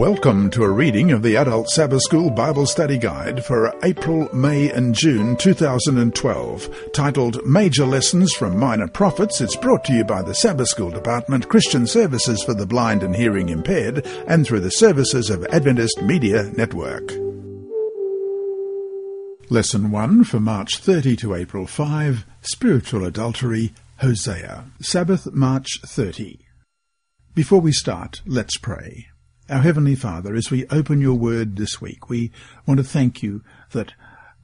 Welcome to a reading of the Adult Sabbath School Bible Study Guide for April, May and June 2012, titled Major Lessons from Minor Prophets. It's brought to you by the Sabbath School Department, Christian Services for the Blind and Hearing Impaired, and through the services of Adventist Media Network. Lesson 1 for March 30 to April 5, Spiritual Adultery, Hosea. Sabbath, March 30. Before we start, let's pray. Our Heavenly Father, as we open your word this week, we want to thank you that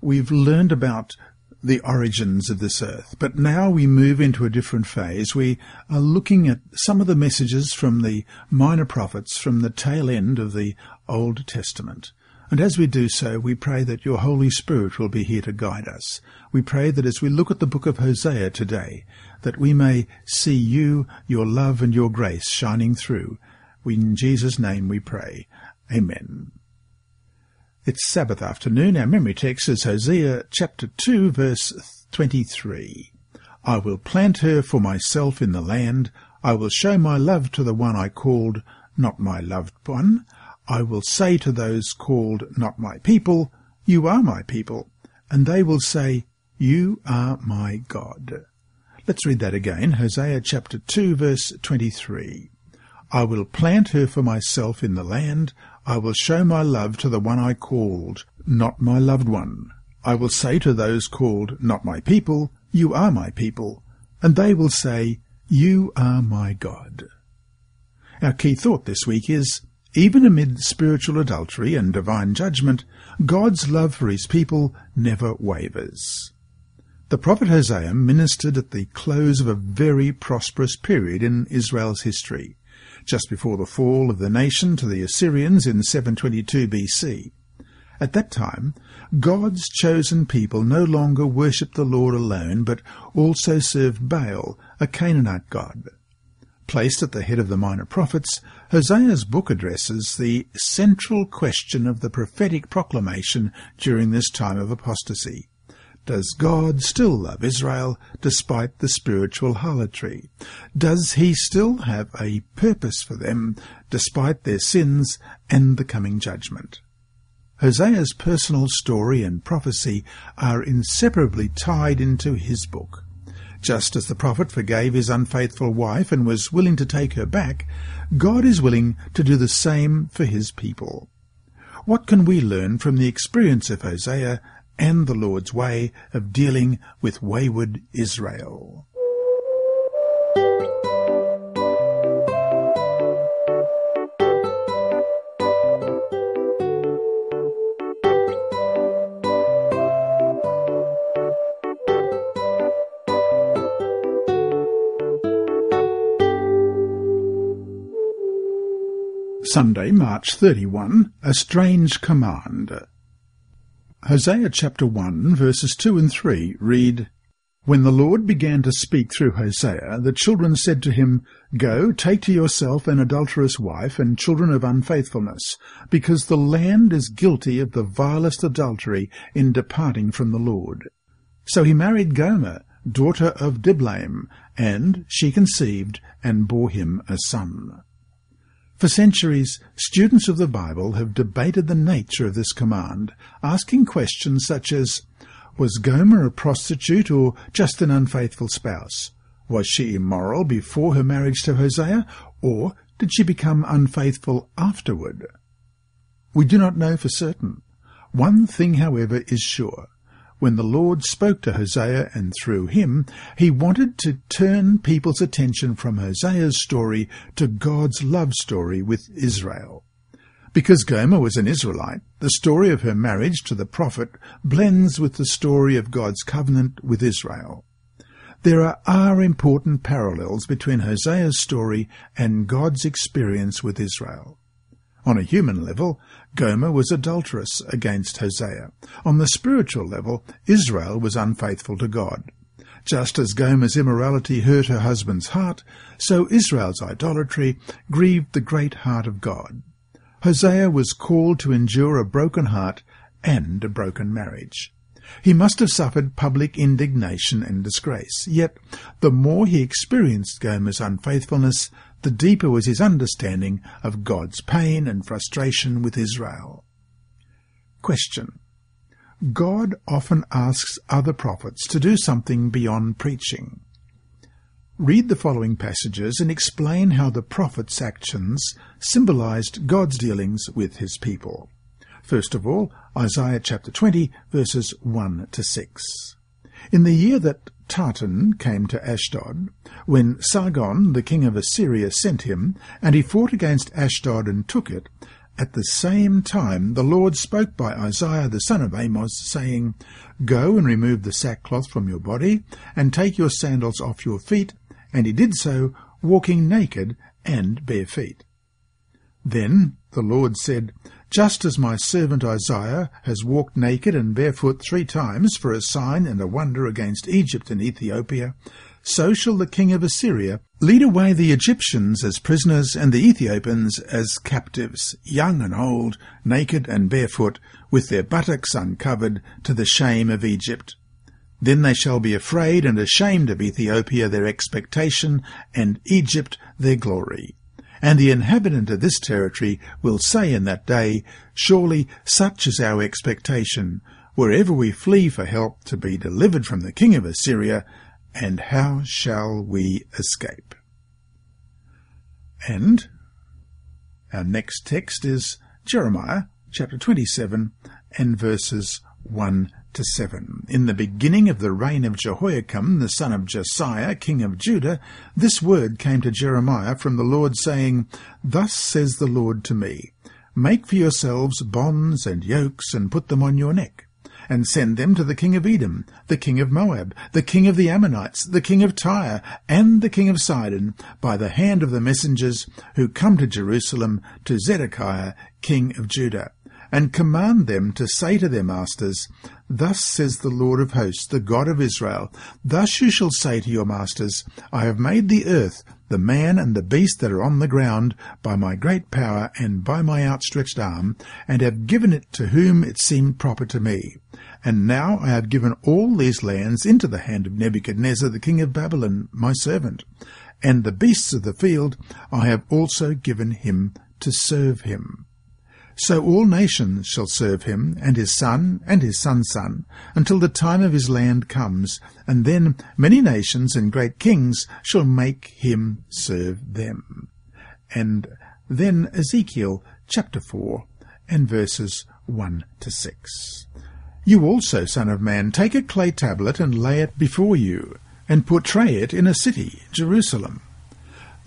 we've learned about the origins of this earth. But now we move into a different phase. We are looking at some of the messages from the minor prophets from the tail end of the Old Testament. And as we do so, we pray that your Holy Spirit will be here to guide us. We pray that as we look at the book of Hosea today, that we may see you, your love and your grace shining through, in Jesus' name we pray. Amen. It's Sabbath afternoon. Our memory text is Hosea chapter 2 verse 23. I will plant her for myself in the land. I will show my love to the one I called not my loved one. I will say to those called not my people, you are my people. And they will say, you are my God. Let's read that again. Hosea chapter 2 verse 23. I will plant her for myself in the land. I will show my love to the one I called, not my loved one. I will say to those called not my people, You are my people. And they will say, You are my God. Our key thought this week is, even amid spiritual adultery and divine judgment, God's love for his people never wavers. The prophet Hosea ministered at the close of a very prosperous period in Israel's history just before the fall of the nation to the Assyrians in 722 BC. At that time, God's chosen people no longer worshipped the Lord alone, but also served Baal, a Canaanite god. Placed at the head of the minor prophets, Hosea's book addresses the central question of the prophetic proclamation during this time of apostasy. Does God still love Israel despite the spiritual harlotry? Does he still have a purpose for them despite their sins and the coming judgment? Hosea's personal story and prophecy are inseparably tied into his book. Just as the prophet forgave his unfaithful wife and was willing to take her back, God is willing to do the same for his people. What can we learn from the experience of Hosea and the Lord's way of dealing with wayward Israel. Sunday, March 31, A Strange Command. Hosea chapter 1 verses 2 and 3 read, When the Lord began to speak through Hosea, the children said to him, Go, take to yourself an adulterous wife and children of unfaithfulness, because the land is guilty of the vilest adultery in departing from the Lord. So he married Gomer, daughter of Diblaim, and she conceived and bore him a son. For centuries, students of the Bible have debated the nature of this command, asking questions such as, was Gomer a prostitute or just an unfaithful spouse? Was she immoral before her marriage to Hosea, or did she become unfaithful afterward? We do not know for certain. One thing, however, is sure when the Lord spoke to Hosea and through him, he wanted to turn people's attention from Hosea's story to God's love story with Israel. Because Gomer was an Israelite, the story of her marriage to the prophet blends with the story of God's covenant with Israel. There are, important parallels between Hosea's story and God's experience with Israel. On a human level, Gomer was adulterous against Hosea. On the spiritual level, Israel was unfaithful to God. Just as Gomer's immorality hurt her husband's heart, so Israel's idolatry grieved the great heart of God. Hosea was called to endure a broken heart and a broken marriage. He must have suffered public indignation and disgrace. Yet, the more he experienced Gomer's unfaithfulness, the deeper was his understanding of God's pain and frustration with Israel. Question. God often asks other prophets to do something beyond preaching. Read the following passages and explain how the prophet's actions symbolized God's dealings with his people. First of all, Isaiah chapter 20, verses 1 to 6. In the year that Tartan came to Ashdod, when Sargon, the king of Assyria, sent him, and he fought against Ashdod and took it, at the same time the Lord spoke by Isaiah the son of Amos, saying, Go and remove the sackcloth from your body, and take your sandals off your feet, and he did so, walking naked and bare feet. Then the Lord said, Just as my servant Isaiah has walked naked and barefoot three times for a sign and a wonder against Egypt and Ethiopia, so shall the king of Assyria lead away the Egyptians as prisoners and the Ethiopians as captives, young and old, naked and barefoot, with their buttocks uncovered, to the shame of Egypt. Then they shall be afraid and ashamed of Ethiopia their expectation, and Egypt their glory. And the inhabitant of this territory will say in that day, Surely such is our expectation, wherever we flee for help to be delivered from the king of Assyria, and how shall we escape? And our next text is Jeremiah chapter 27 and verses 1 to 7. In the beginning of the reign of Jehoiakim, the son of Josiah, king of Judah, this word came to Jeremiah from the Lord, saying, Thus says the Lord to me, Make for yourselves bonds and yokes, and put them on your neck, and send them to the king of Edom, the king of Moab, the king of the Ammonites, the king of Tyre, and the king of Sidon, by the hand of the messengers who come to Jerusalem, to Zedekiah, king of Judah and command them to say to their masters, Thus says the Lord of hosts, the God of Israel, Thus you shall say to your masters, I have made the earth, the man and the beast that are on the ground, by my great power and by my outstretched arm, and have given it to whom it seemed proper to me. And now I have given all these lands into the hand of Nebuchadnezzar the king of Babylon, my servant. And the beasts of the field I have also given him to serve him. So all nations shall serve him, and his son, and his son's son, until the time of his land comes, and then many nations and great kings shall make him serve them. And then Ezekiel chapter 4 and verses 1 to 6. You also, son of man, take a clay tablet and lay it before you, and portray it in a city, Jerusalem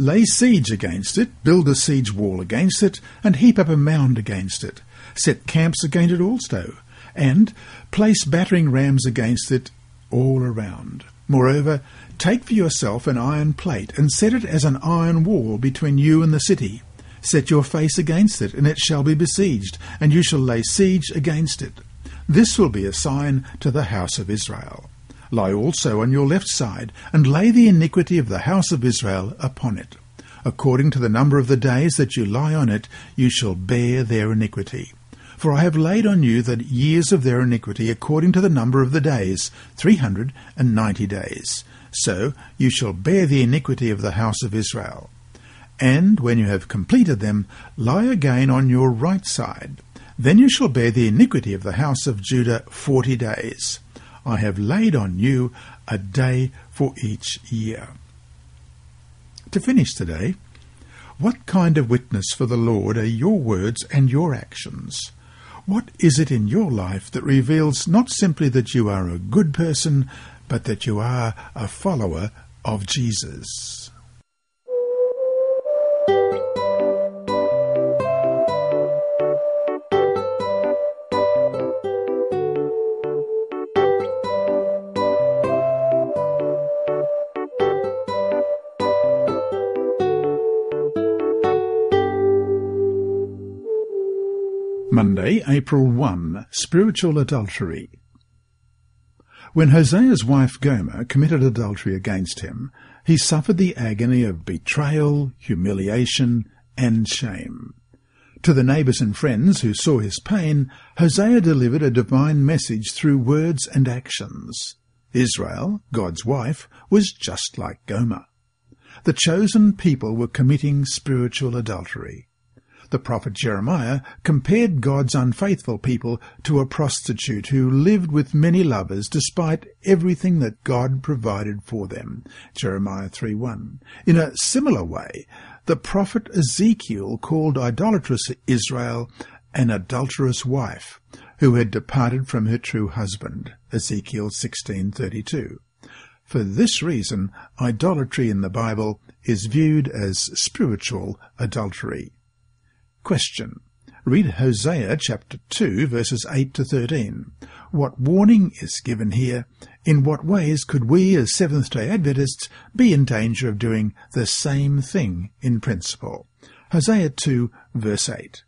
Lay siege against it, build a siege wall against it, and heap up a mound against it. Set camps against it also, and place battering rams against it all around. Moreover, take for yourself an iron plate, and set it as an iron wall between you and the city. Set your face against it, and it shall be besieged, and you shall lay siege against it. This will be a sign to the house of Israel. Lie also on your left side, and lay the iniquity of the house of Israel upon it. According to the number of the days that you lie on it, you shall bear their iniquity. For I have laid on you the years of their iniquity according to the number of the days, three hundred and ninety days. So you shall bear the iniquity of the house of Israel. And when you have completed them, lie again on your right side. Then you shall bear the iniquity of the house of Judah forty days. I have laid on you a day for each year. To finish today, what kind of witness for the Lord are your words and your actions? What is it in your life that reveals not simply that you are a good person, but that you are a follower of Jesus? Monday, April 1, Spiritual Adultery. When Hosea's wife Gomer committed adultery against him, he suffered the agony of betrayal, humiliation, and shame. To the neighbours and friends who saw his pain, Hosea delivered a divine message through words and actions. Israel, God's wife, was just like Gomer. the chosen people were committing spiritual adultery. The prophet Jeremiah compared God's unfaithful people to a prostitute who lived with many lovers despite everything that God provided for them. Jeremiah 3.1. In a similar way, the prophet Ezekiel called idolatrous Israel an adulterous wife who had departed from her true husband. Ezekiel 16:32. For this reason, idolatry in the Bible is viewed as spiritual adultery. Question. Read Hosea chapter 2 verses 8 to 13. What warning is given here? In what ways could we as Seventh-day Adventists be in danger of doing the same thing in principle? Hosea 2 verse 8.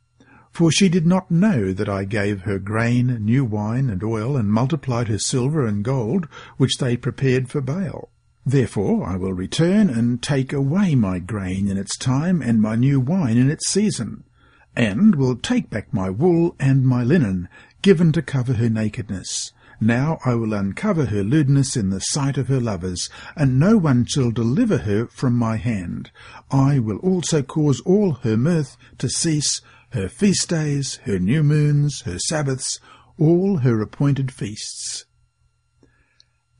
For she did not know that I gave her grain, new wine, and oil, and multiplied her silver and gold, which they prepared for Baal. Therefore I will return and take away my grain in its time, and my new wine in its season and will take back my wool and my linen, given to cover her nakedness. Now I will uncover her lewdness in the sight of her lovers, and no one shall deliver her from my hand. I will also cause all her mirth to cease, her feast days, her new moons, her Sabbaths, all her appointed feasts.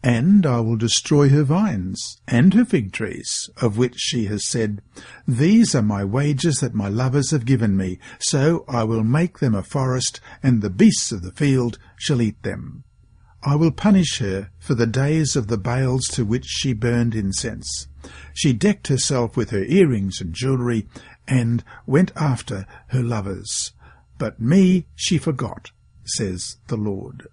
And I will destroy her vines, and her fig trees, of which she has said, These are my wages that my lovers have given me, so I will make them a forest, and the beasts of the field shall eat them. I will punish her for the days of the Baals to which she burned incense. She decked herself with her earrings and jewellery, and went after her lovers. But me she forgot, says the Lord.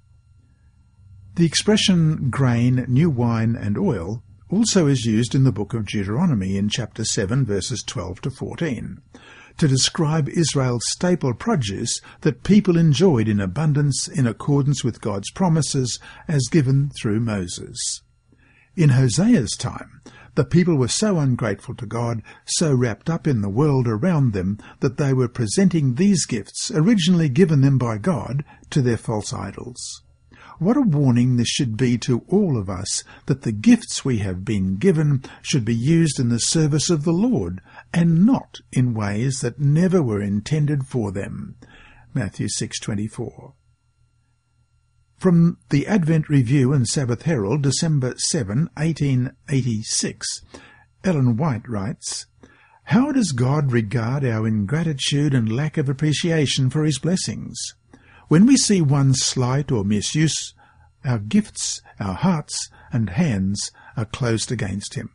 The expression grain, new wine, and oil also is used in the book of Deuteronomy in chapter 7 verses 12 to 14 to describe Israel's staple produce that people enjoyed in abundance in accordance with God's promises as given through Moses. In Hosea's time, the people were so ungrateful to God, so wrapped up in the world around them, that they were presenting these gifts, originally given them by God, to their false idols. What a warning this should be to all of us that the gifts we have been given should be used in the service of the Lord and not in ways that never were intended for them. Matthew 6:24. From the Advent Review and Sabbath Herald, December 7, 1886, Ellen White writes, How does God regard our ingratitude and lack of appreciation for his blessings? When we see one slight or misuse, our gifts, our hearts, and hands are closed against him.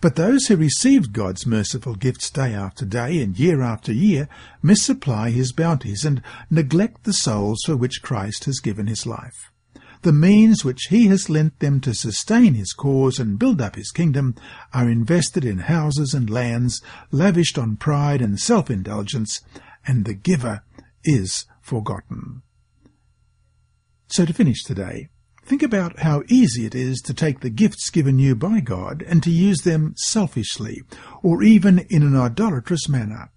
But those who received God's merciful gifts day after day and year after year misapply his bounties and neglect the souls for which Christ has given his life. The means which he has lent them to sustain his cause and build up his kingdom are invested in houses and lands, lavished on pride and self-indulgence, and the giver is forgotten. So to finish today, think about how easy it is to take the gifts given you by God and to use them selfishly, or even in an idolatrous manner.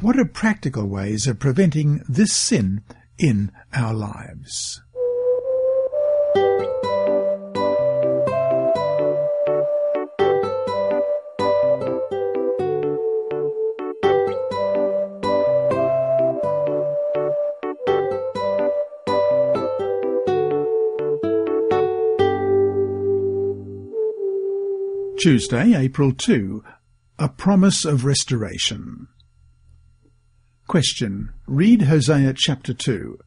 What are practical ways of preventing this sin in our lives? Tuesday, April 2. A Promise of Restoration. Question. Read Hosea chapter 2.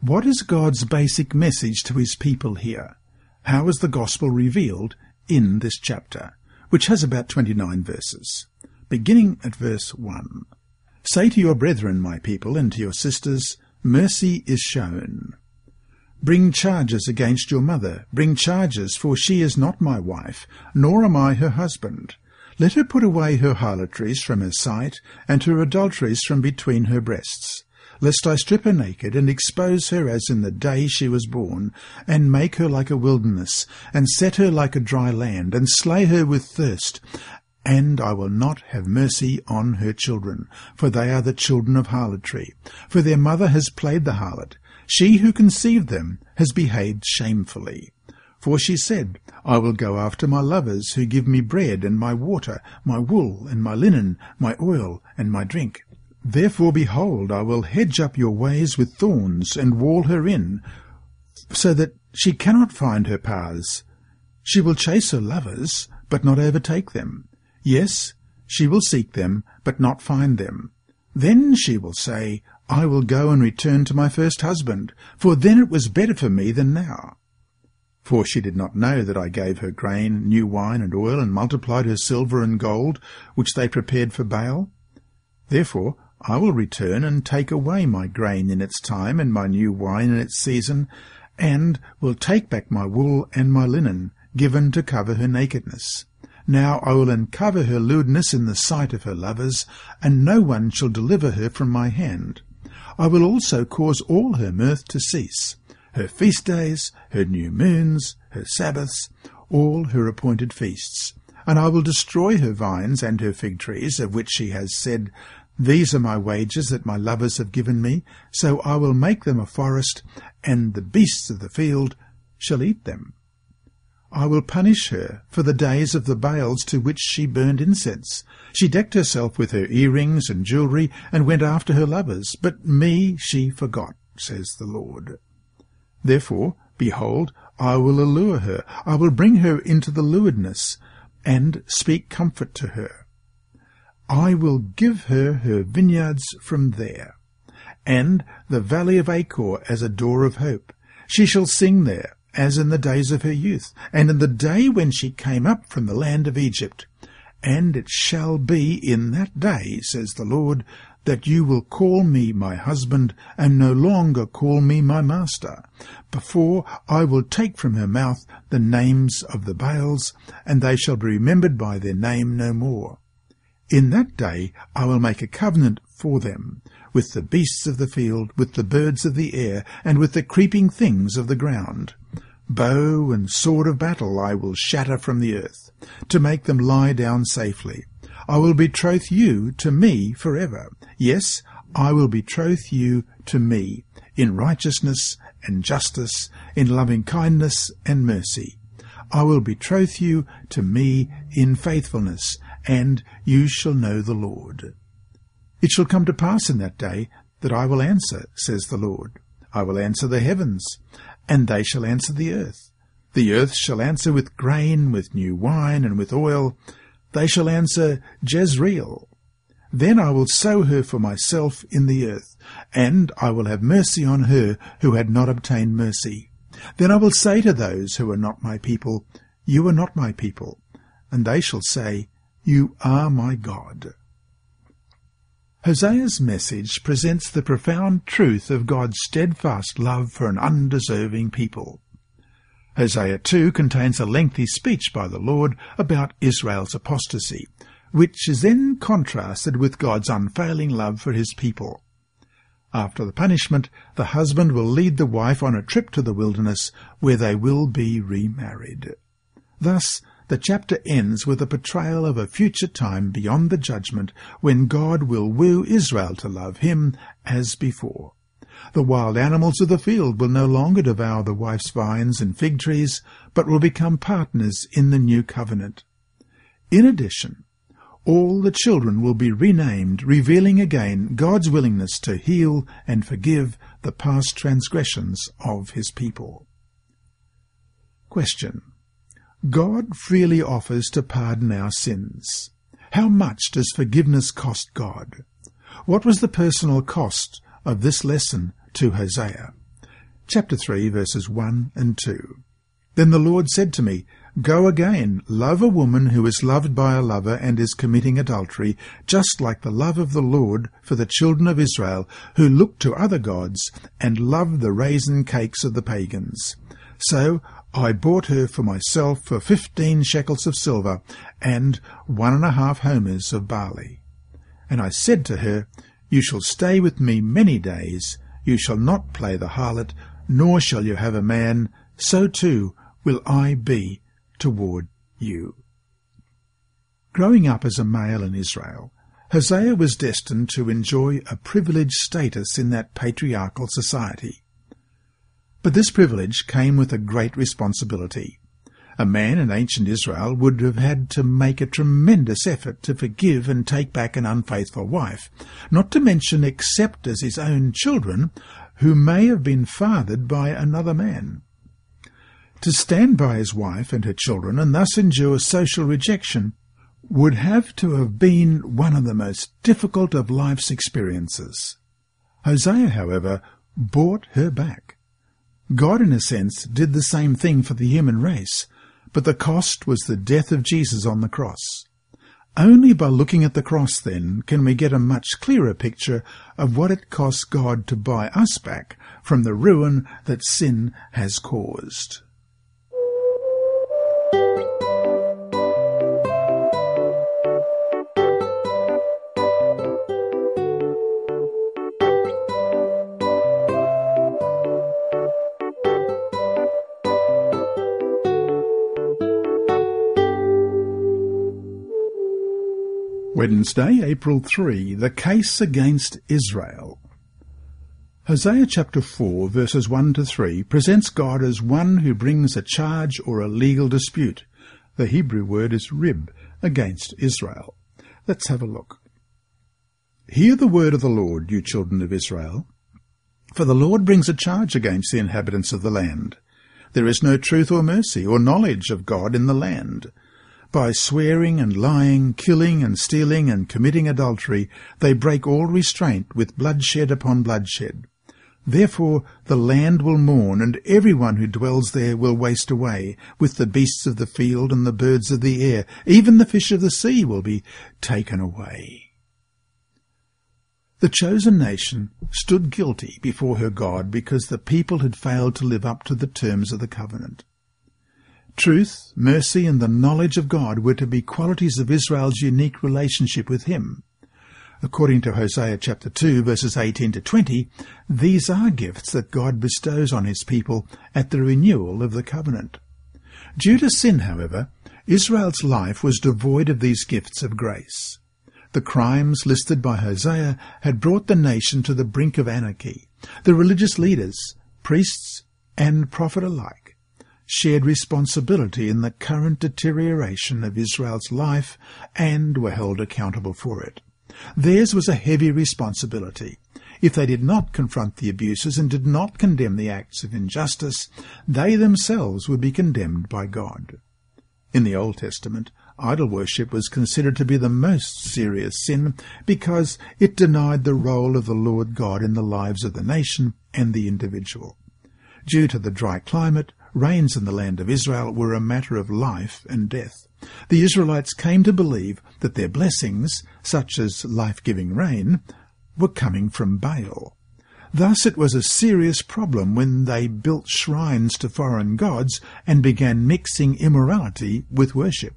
What is God's basic message to his people here? How is the gospel revealed in this chapter, which has about 29 verses? Beginning at verse 1. Say to your brethren, my people, and to your sisters, Mercy is shown. Bring charges against your mother, bring charges, for she is not my wife, nor am I her husband. Let her put away her harlotries from her sight, and her adulteries from between her breasts, lest I strip her naked, and expose her as in the day she was born, and make her like a wilderness, and set her like a dry land, and slay her with thirst, and I will not have mercy on her children, for they are the children of harlotry. For their mother has played the harlot, she who conceived them has behaved shamefully. For she said, I will go after my lovers who give me bread and my water, my wool and my linen, my oil and my drink. Therefore, behold, I will hedge up your ways with thorns and wall her in, so that she cannot find her paths. She will chase her lovers, but not overtake them. Yes, she will seek them, but not find them. Then she will say, I will go and return to my first husband, for then it was better for me than now. For she did not know that I gave her grain, new wine, and oil, and multiplied her silver and gold, which they prepared for Baal. Therefore I will return and take away my grain in its time, and my new wine in its season, and will take back my wool and my linen, given to cover her nakedness. Now I will uncover her lewdness in the sight of her lovers, and no one shall deliver her from my hand. I will also cause all her mirth to cease, her feast days, her new moons, her Sabbaths, all her appointed feasts. And I will destroy her vines and her fig trees, of which she has said, These are my wages that my lovers have given me, so I will make them a forest, and the beasts of the field shall eat them. I will punish her for the days of the Baals to which she burned incense. She decked herself with her earrings and jewelry, and went after her lovers, but me she forgot, says the Lord. Therefore, behold, I will allure her, I will bring her into the lewdness, and speak comfort to her. I will give her her vineyards from there, and the valley of Achor as a door of hope. She shall sing there, as in the days of her youth, and in the day when she came up from the land of Egypt. And it shall be in that day, says the Lord, that you will call me my husband, and no longer call me my master. Before I will take from her mouth the names of the Baals, and they shall be remembered by their name no more. In that day I will make a covenant for them, with the beasts of the field, with the birds of the air, and with the creeping things of the ground. Bow and sword of battle I will shatter from the earth, to make them lie down safely. I will betroth you to me forever. Yes, I will betroth you to me in righteousness and justice, in loving kindness and mercy. I will betroth you to me in faithfulness, and you shall know the Lord. It shall come to pass in that day that I will answer, says the Lord. I will answer the heavens, and they shall answer the earth. The earth shall answer with grain, with new wine, and with oil. They shall answer Jezreel. Then I will sow her for myself in the earth, and I will have mercy on her who had not obtained mercy. Then I will say to those who are not my people, You are not my people. And they shall say, You are my God. Hosea's message presents the profound truth of God's steadfast love for an undeserving people. Hosea 2 contains a lengthy speech by the Lord about Israel's apostasy, which is then contrasted with God's unfailing love for his people. After the punishment, the husband will lead the wife on a trip to the wilderness where they will be remarried. Thus, the chapter ends with a portrayal of a future time beyond the judgment when God will woo Israel to love him as before. The wild animals of the field will no longer devour the wife's vines and fig trees, but will become partners in the new covenant. In addition, all the children will be renamed, revealing again God's willingness to heal and forgive the past transgressions of his people. Question. God freely offers to pardon our sins. How much does forgiveness cost God? What was the personal cost of this lesson to Hosea? Chapter 3 verses 1 and 2. Then the Lord said to me, Go again, love a woman who is loved by a lover and is committing adultery, just like the love of the Lord for the children of Israel, who look to other gods and love the raisin cakes of the pagans. So I bought her for myself for fifteen shekels of silver and one and a half homers of barley. And I said to her, You shall stay with me many days, you shall not play the harlot, nor shall you have a man, so too will I be toward you. Growing up as a male in Israel, Hosea was destined to enjoy a privileged status in that patriarchal society. But this privilege came with a great responsibility. A man in ancient Israel would have had to make a tremendous effort to forgive and take back an unfaithful wife, not to mention accept as his own children who may have been fathered by another man. To stand by his wife and her children and thus endure social rejection would have to have been one of the most difficult of life's experiences. Hosea, however, bought her back. God, in a sense, did the same thing for the human race, but the cost was the death of Jesus on the cross. Only by looking at the cross, then, can we get a much clearer picture of what it costs God to buy us back from the ruin that sin has caused. Wednesday, April 3, the case against Israel. Hosea chapter 4, verses 1 to 3, presents God as one who brings a charge or a legal dispute. The Hebrew word is rib, against Israel. Let's have a look. Hear the word of the Lord, you children of Israel. For the Lord brings a charge against the inhabitants of the land. There is no truth or mercy or knowledge of God in the land. By swearing and lying, killing and stealing and committing adultery, they break all restraint with bloodshed upon bloodshed. Therefore the land will mourn, and everyone who dwells there will waste away, with the beasts of the field and the birds of the air. Even the fish of the sea will be taken away. The chosen nation stood guilty before her God because the people had failed to live up to the terms of the covenant. Truth, mercy, and the knowledge of God were to be qualities of Israel's unique relationship with Him. According to Hosea chapter 2 verses 18 to 20, these are gifts that God bestows on His people at the renewal of the covenant. Due to sin, however, Israel's life was devoid of these gifts of grace. The crimes listed by Hosea had brought the nation to the brink of anarchy. The religious leaders, priests, and prophet alike shared responsibility in the current deterioration of Israel's life and were held accountable for it. Theirs was a heavy responsibility. If they did not confront the abuses and did not condemn the acts of injustice, they themselves would be condemned by God. In the Old Testament, idol worship was considered to be the most serious sin because it denied the role of the Lord God in the lives of the nation and the individual. Due to the dry climate, rains in the land of Israel were a matter of life and death. The Israelites came to believe that their blessings, such as life-giving rain, were coming from Baal. Thus it was a serious problem when they built shrines to foreign gods and began mixing immorality with worship.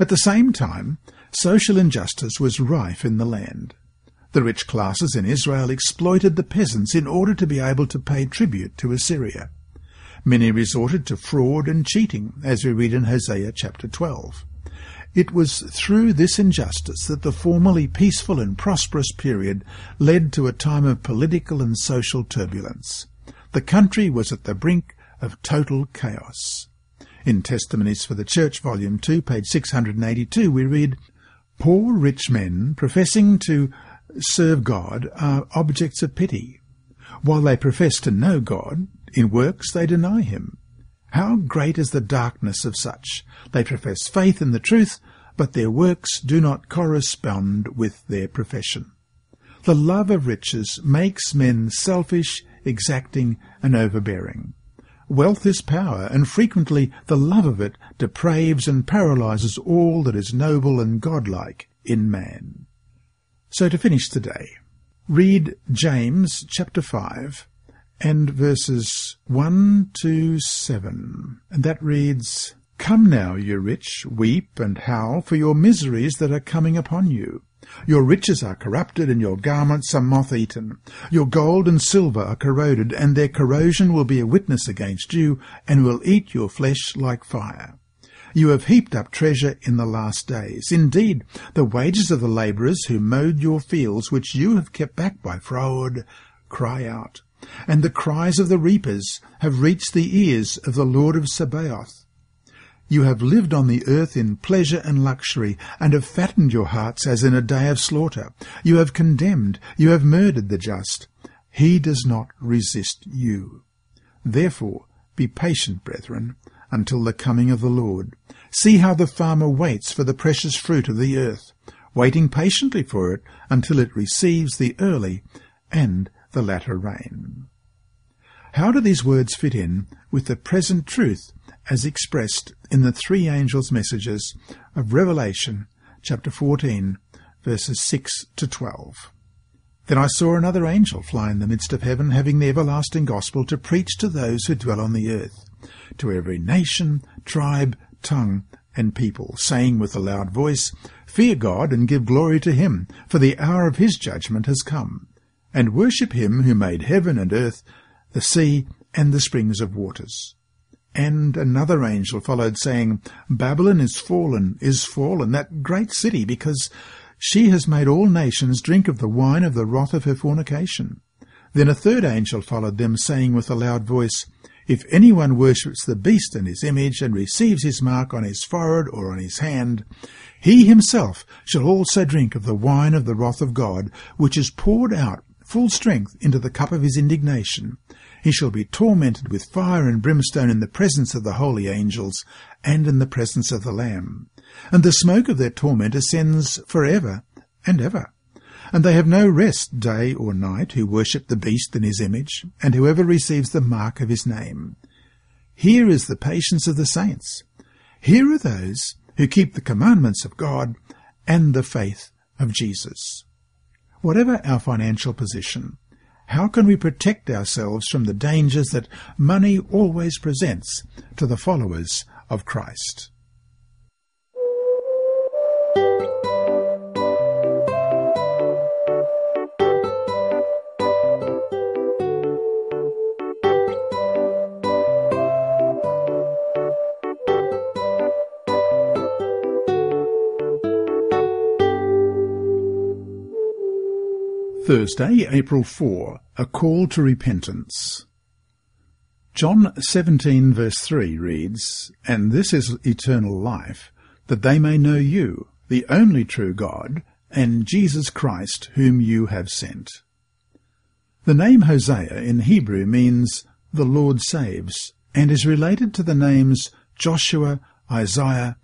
At the same time, social injustice was rife in the land. The rich classes in Israel exploited the peasants in order to be able to pay tribute to Assyria. Many resorted to fraud and cheating, as we read in Hosea chapter 12. It was through this injustice that the formerly peaceful and prosperous period led to a time of political and social turbulence. The country was at the brink of total chaos. In Testimonies for the Church, Volume 2, page 682, we read, Poor rich men, professing to serve God, are objects of pity. While they profess to know God, in works they deny him. How great is the darkness of such! They profess faith in the truth, but their works do not correspond with their profession. The love of riches makes men selfish, exacting, and overbearing. Wealth is power, and frequently the love of it depraves and paralyzes all that is noble and godlike in man. So to finish today, read James chapter 5 and verses 1 to 7. And that reads, Come now, you rich, weep and howl for your miseries that are coming upon you. Your riches are corrupted, and your garments are moth-eaten. Your gold and silver are corroded, and their corrosion will be a witness against you, and will eat your flesh like fire. You have heaped up treasure in the last days. Indeed, the wages of the labourers who mowed your fields, which you have kept back by fraud, cry out. And the cries of the reapers have reached the ears of the Lord of Sabaoth. You have lived on the earth in pleasure and luxury, and have fattened your hearts as in a day of slaughter. You have condemned, you have murdered the just. He does not resist you. Therefore, be patient, brethren, until the coming of the Lord. See how the farmer waits for the precious fruit of the earth, waiting patiently for it until it receives the early and the latter rain. How do these words fit in with the present truth as expressed in the three angels' messages of Revelation chapter 14, verses 6 to 12? Then I saw another angel fly in the midst of heaven, having the everlasting gospel to preach to those who dwell on the earth, to every nation, tribe, tongue, and people, saying with a loud voice, Fear God and give glory to him, for the hour of his judgment has come, and worship him who made heaven and earth, the sea, and the springs of waters. And another angel followed, saying, Babylon is fallen, is fallen, that great city, because she has made all nations drink of the wine of the wrath of her fornication. Then a third angel followed them, saying with a loud voice, If anyone worships the beast and his image, and receives his mark on his forehead or on his hand, he himself shall also drink of the wine of the wrath of God, which is poured out full strength into the cup of his indignation. He shall be tormented with fire and brimstone in the presence of the holy angels, and in the presence of the Lamb and the smoke of their torment ascends for ever and ever. And they have no rest day or night who worship the beast in his image, and whoever receives the mark of his name. Here is the patience of the saints. Here are those who keep the commandments of God and the faith of Jesus. Whatever our financial position, how can we protect ourselves from the dangers that money always presents to the followers of Christ? Thursday, April 4, A Call to Repentance. John 17 verse 3 reads, And this is eternal life, that they may know you, the only true God, and Jesus Christ whom you have sent. The name Hosea in Hebrew means the Lord saves, and is related to the names Joshua, Isaiah,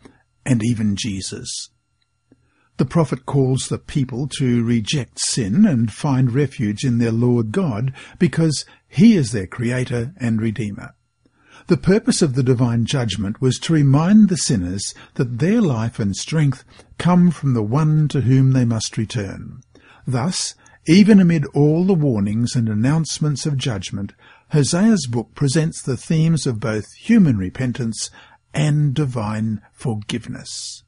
and even Jesus. The prophet calls the people to reject sin and find refuge in their Lord God because he is their creator and redeemer. The purpose of the divine judgment was to remind the sinners that their life and strength come from the one to whom they must return. Thus, even amid all the warnings and announcements of judgment, Hosea's book presents the themes of both human repentance and divine forgiveness.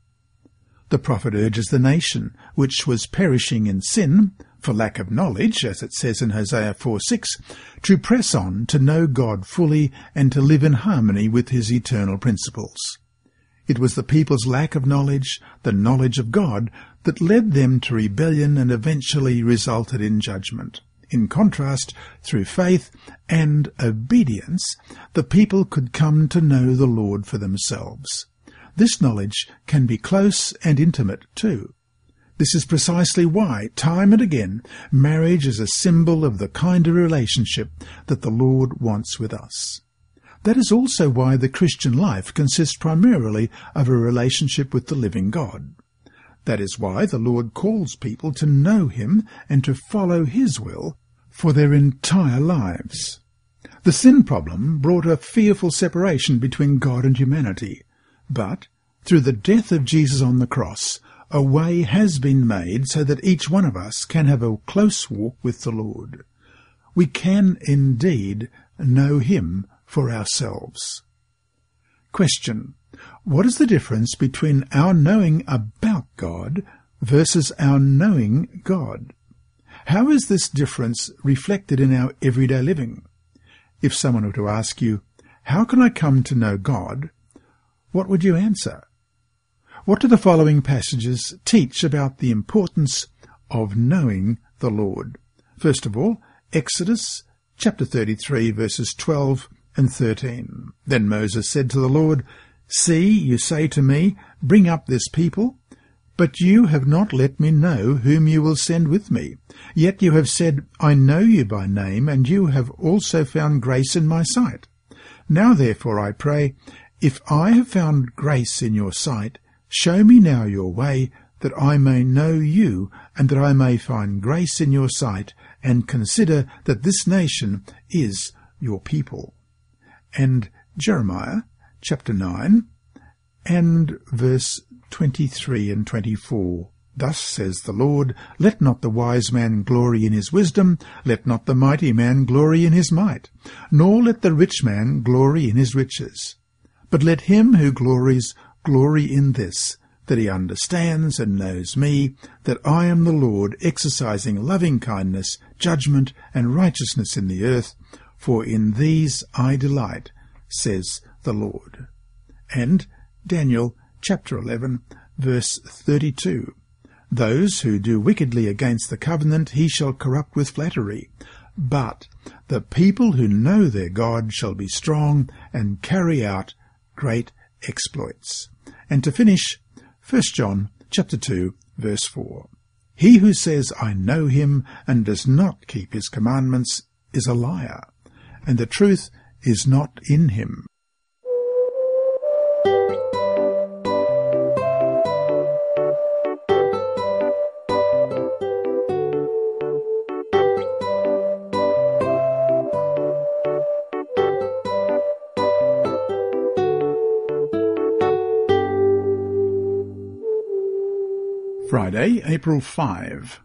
The prophet urges the nation, which was perishing in sin, for lack of knowledge, as it says in Hosea 4 6, to press on to know God fully and to live in harmony with his eternal principles. It was the people's lack of knowledge, the knowledge of God, that led them to rebellion and eventually resulted in judgment. In contrast, through faith and obedience, the people could come to know the Lord for themselves. This knowledge can be close and intimate too. This is precisely why, time and again, marriage is a symbol of the kind of relationship that the Lord wants with us. That is also why the Christian life consists primarily of a relationship with the living God. That is why the Lord calls people to know Him and to follow His will for their entire lives. The sin problem brought a fearful separation between God and humanity, but through the death of Jesus on the cross, a way has been made so that each one of us can have a close walk with the Lord. We can indeed know Him for ourselves. Question. What is the difference between our knowing about God versus our knowing God? How is this difference reflected in our everyday living? If someone were to ask you, How can I come to know God? What would you answer? What do the following passages teach about the importance of knowing the Lord? First of all, Exodus chapter 33, verses 12 and 13. Then Moses said to the Lord, See, you say to me, Bring up this people, but you have not let me know whom you will send with me. Yet you have said, I know you by name, and you have also found grace in my sight. Now therefore I pray, if I have found grace in your sight, show me now your way, that I may know you, and that I may find grace in your sight, and consider that this nation is your people. And Jeremiah chapter 9 and verse 23 and 24. Thus says the Lord, Let not the wise man glory in his wisdom, let not the mighty man glory in his might, nor let the rich man glory in his riches. But let him who glories glory in this, that he understands and knows me, that I am the Lord, exercising loving kindness, judgment, and righteousness in the earth, for in these I delight, says the Lord. And Daniel chapter 11, verse 32. Those who do wickedly against the covenant he shall corrupt with flattery. But the people who know their God shall be strong and carry out great exploits. And to finish, 1 John chapter 2, verse 4. He who says, I know him, and does not keep his commandments, is a liar, and the truth is not in him. Friday, April 5.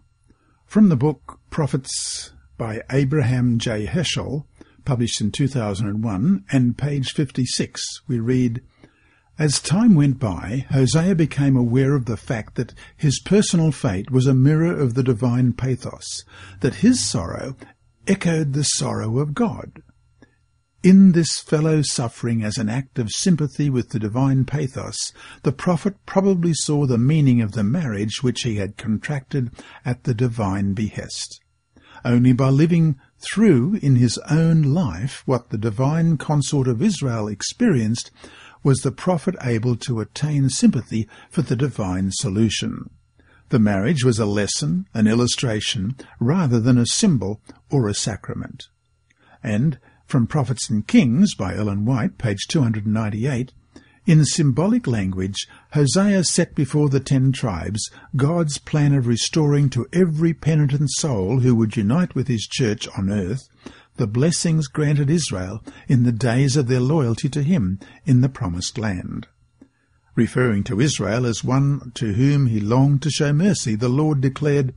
From the book Prophets by Abraham J. Heschel, published in 2001, and page 56, we read, As time went by, Hosea became aware of the fact that his personal fate was a mirror of the divine pathos, that his sorrow echoed the sorrow of God. In this fellow suffering as an act of sympathy with the divine pathos, the prophet probably saw the meaning of the marriage which he had contracted at the divine behest. Only by living through in his own life what the divine consort of Israel experienced was the prophet able to attain sympathy for the divine solution. The marriage was a lesson, an illustration, rather than a symbol or a sacrament. And from Prophets and Kings by Ellen White, page 298, in symbolic language, Hosea set before the ten tribes God's plan of restoring to every penitent soul who would unite with his church on earth the blessings granted Israel in the days of their loyalty to him in the promised land. Referring to Israel as one to whom he longed to show mercy, the Lord declared,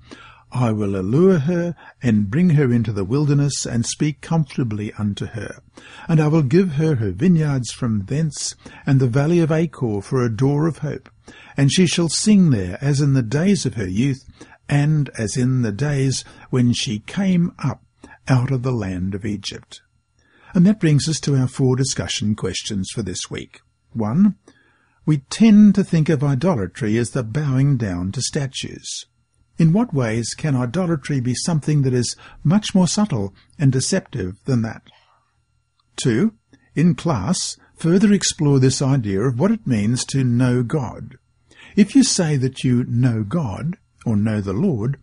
I will allure her and bring her into the wilderness and speak comfortably unto her. And I will give her her vineyards from thence and the valley of Achor for a door of hope. And she shall sing there as in the days of her youth and as in the days when she came up out of the land of Egypt. And that brings us to our four discussion questions for this week. One, we tend to think of idolatry as the bowing down to statues. In what ways can idolatry be something that is much more subtle and deceptive than that? 2. In class, further explore this idea of what it means to know God. If you say that you know God, or know the Lord,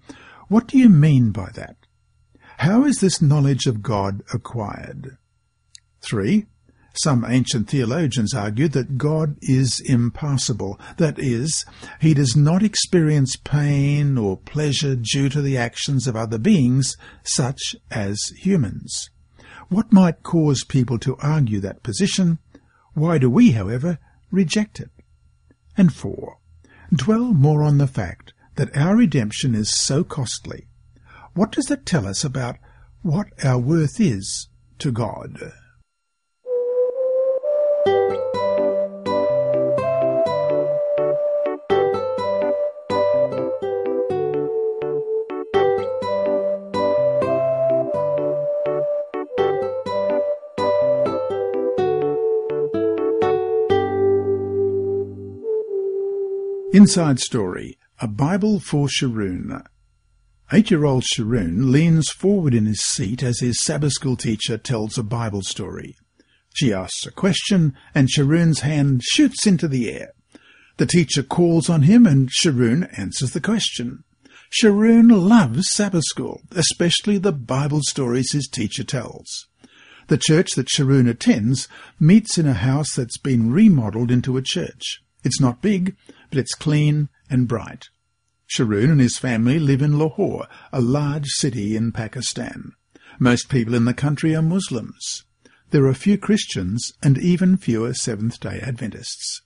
what do you mean by that? How is this knowledge of God acquired? 3. Some ancient theologians argued that God is impassible. That is, he does not experience pain or pleasure due to the actions of other beings, such as humans. What might cause people to argue that position? Why do we, however, reject it? And four, dwell more on the fact that our redemption is so costly. What does that tell us about what our worth is to God? Inside Story, A Bible for Sharoon. Eight-year-old Sharoon leans forward in his seat as his Sabbath school teacher tells a Bible story. She asks a question, and Sharoon's hand shoots into the air. The teacher calls on him, and Sharoon answers the question. Sharoon loves Sabbath school, especially the Bible stories his teacher tells. The church that Sharoon attends meets in a house that's been remodeled into a church. It's not big, but it's clean and bright. Sharoon and his family live in Lahore, a large city in Pakistan. Most people in the country are Muslims. There are few Christians and even fewer Seventh-day Adventists.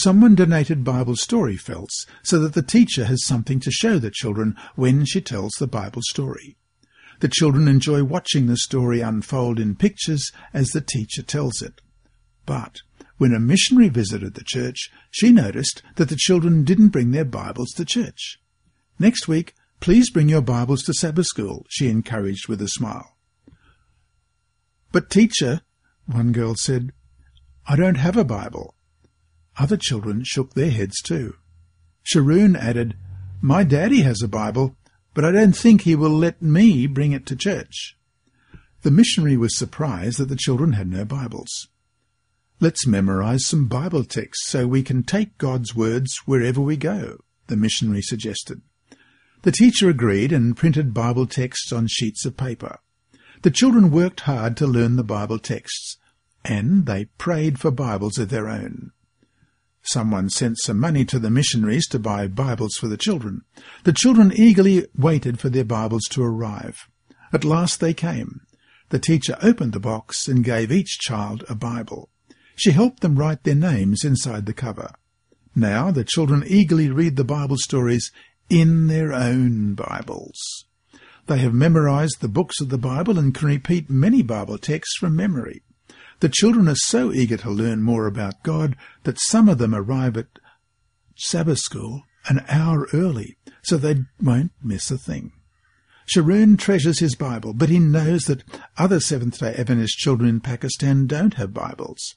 Someone donated Bible story felts so that the teacher has something to show the children when she tells the Bible story. The children enjoy watching the story unfold in pictures as the teacher tells it. But when a missionary visited the church, she noticed that the children didn't bring their Bibles to church. Next week, please bring your Bibles to Sabbath school, she encouraged with a smile. But teacher, one girl said, I don't have a Bible. Other children shook their heads too. Sharoon added, My daddy has a Bible, but I don't think he will let me bring it to church. The missionary was surprised that the children had no Bibles. Let's memorize some Bible texts so we can take God's words wherever we go, the missionary suggested. The teacher agreed and printed Bible texts on sheets of paper. The children worked hard to learn the Bible texts, and they prayed for Bibles of their own. Someone sent some money to the missionaries to buy Bibles for the children. The children eagerly waited for their Bibles to arrive. At last they came. The teacher opened the box and gave each child a Bible. She helped them write their names inside the cover. Now the children eagerly read the Bible stories in their own Bibles. They have memorized the books of the Bible and can repeat many Bible texts from memory. The children are so eager to learn more about God that some of them arrive at Sabbath school an hour early so they won't miss a thing. Sharoon treasures his Bible, but he knows that other Seventh-day Adventist children in Pakistan don't have Bibles.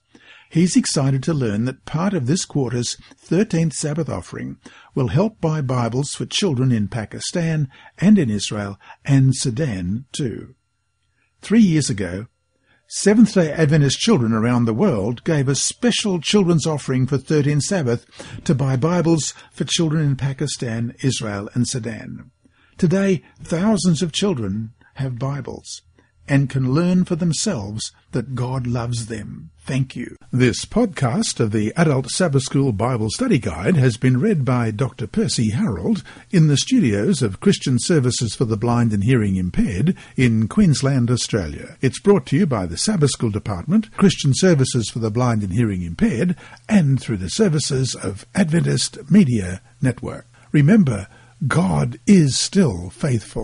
He's excited to learn that part of this quarter's 13th Sabbath offering will help buy Bibles for children in Pakistan and in Israel and Sudan too. Three years ago, Seventh-day Adventist children around the world gave a special children's offering for 13 Sabbath to buy Bibles for children in Pakistan, Israel and Sudan. Today, thousands of children have Bibles and can learn for themselves that God loves them. Thank you. This podcast of the Adult Sabbath School Bible Study Guide has been read by Dr. Percy Harold in the studios of Christian Services for the Blind and Hearing Impaired in Queensland, Australia. It's brought to you by the Sabbath School Department, Christian Services for the Blind and Hearing Impaired, and through the services of Adventist Media Network. Remember, God is still faithful.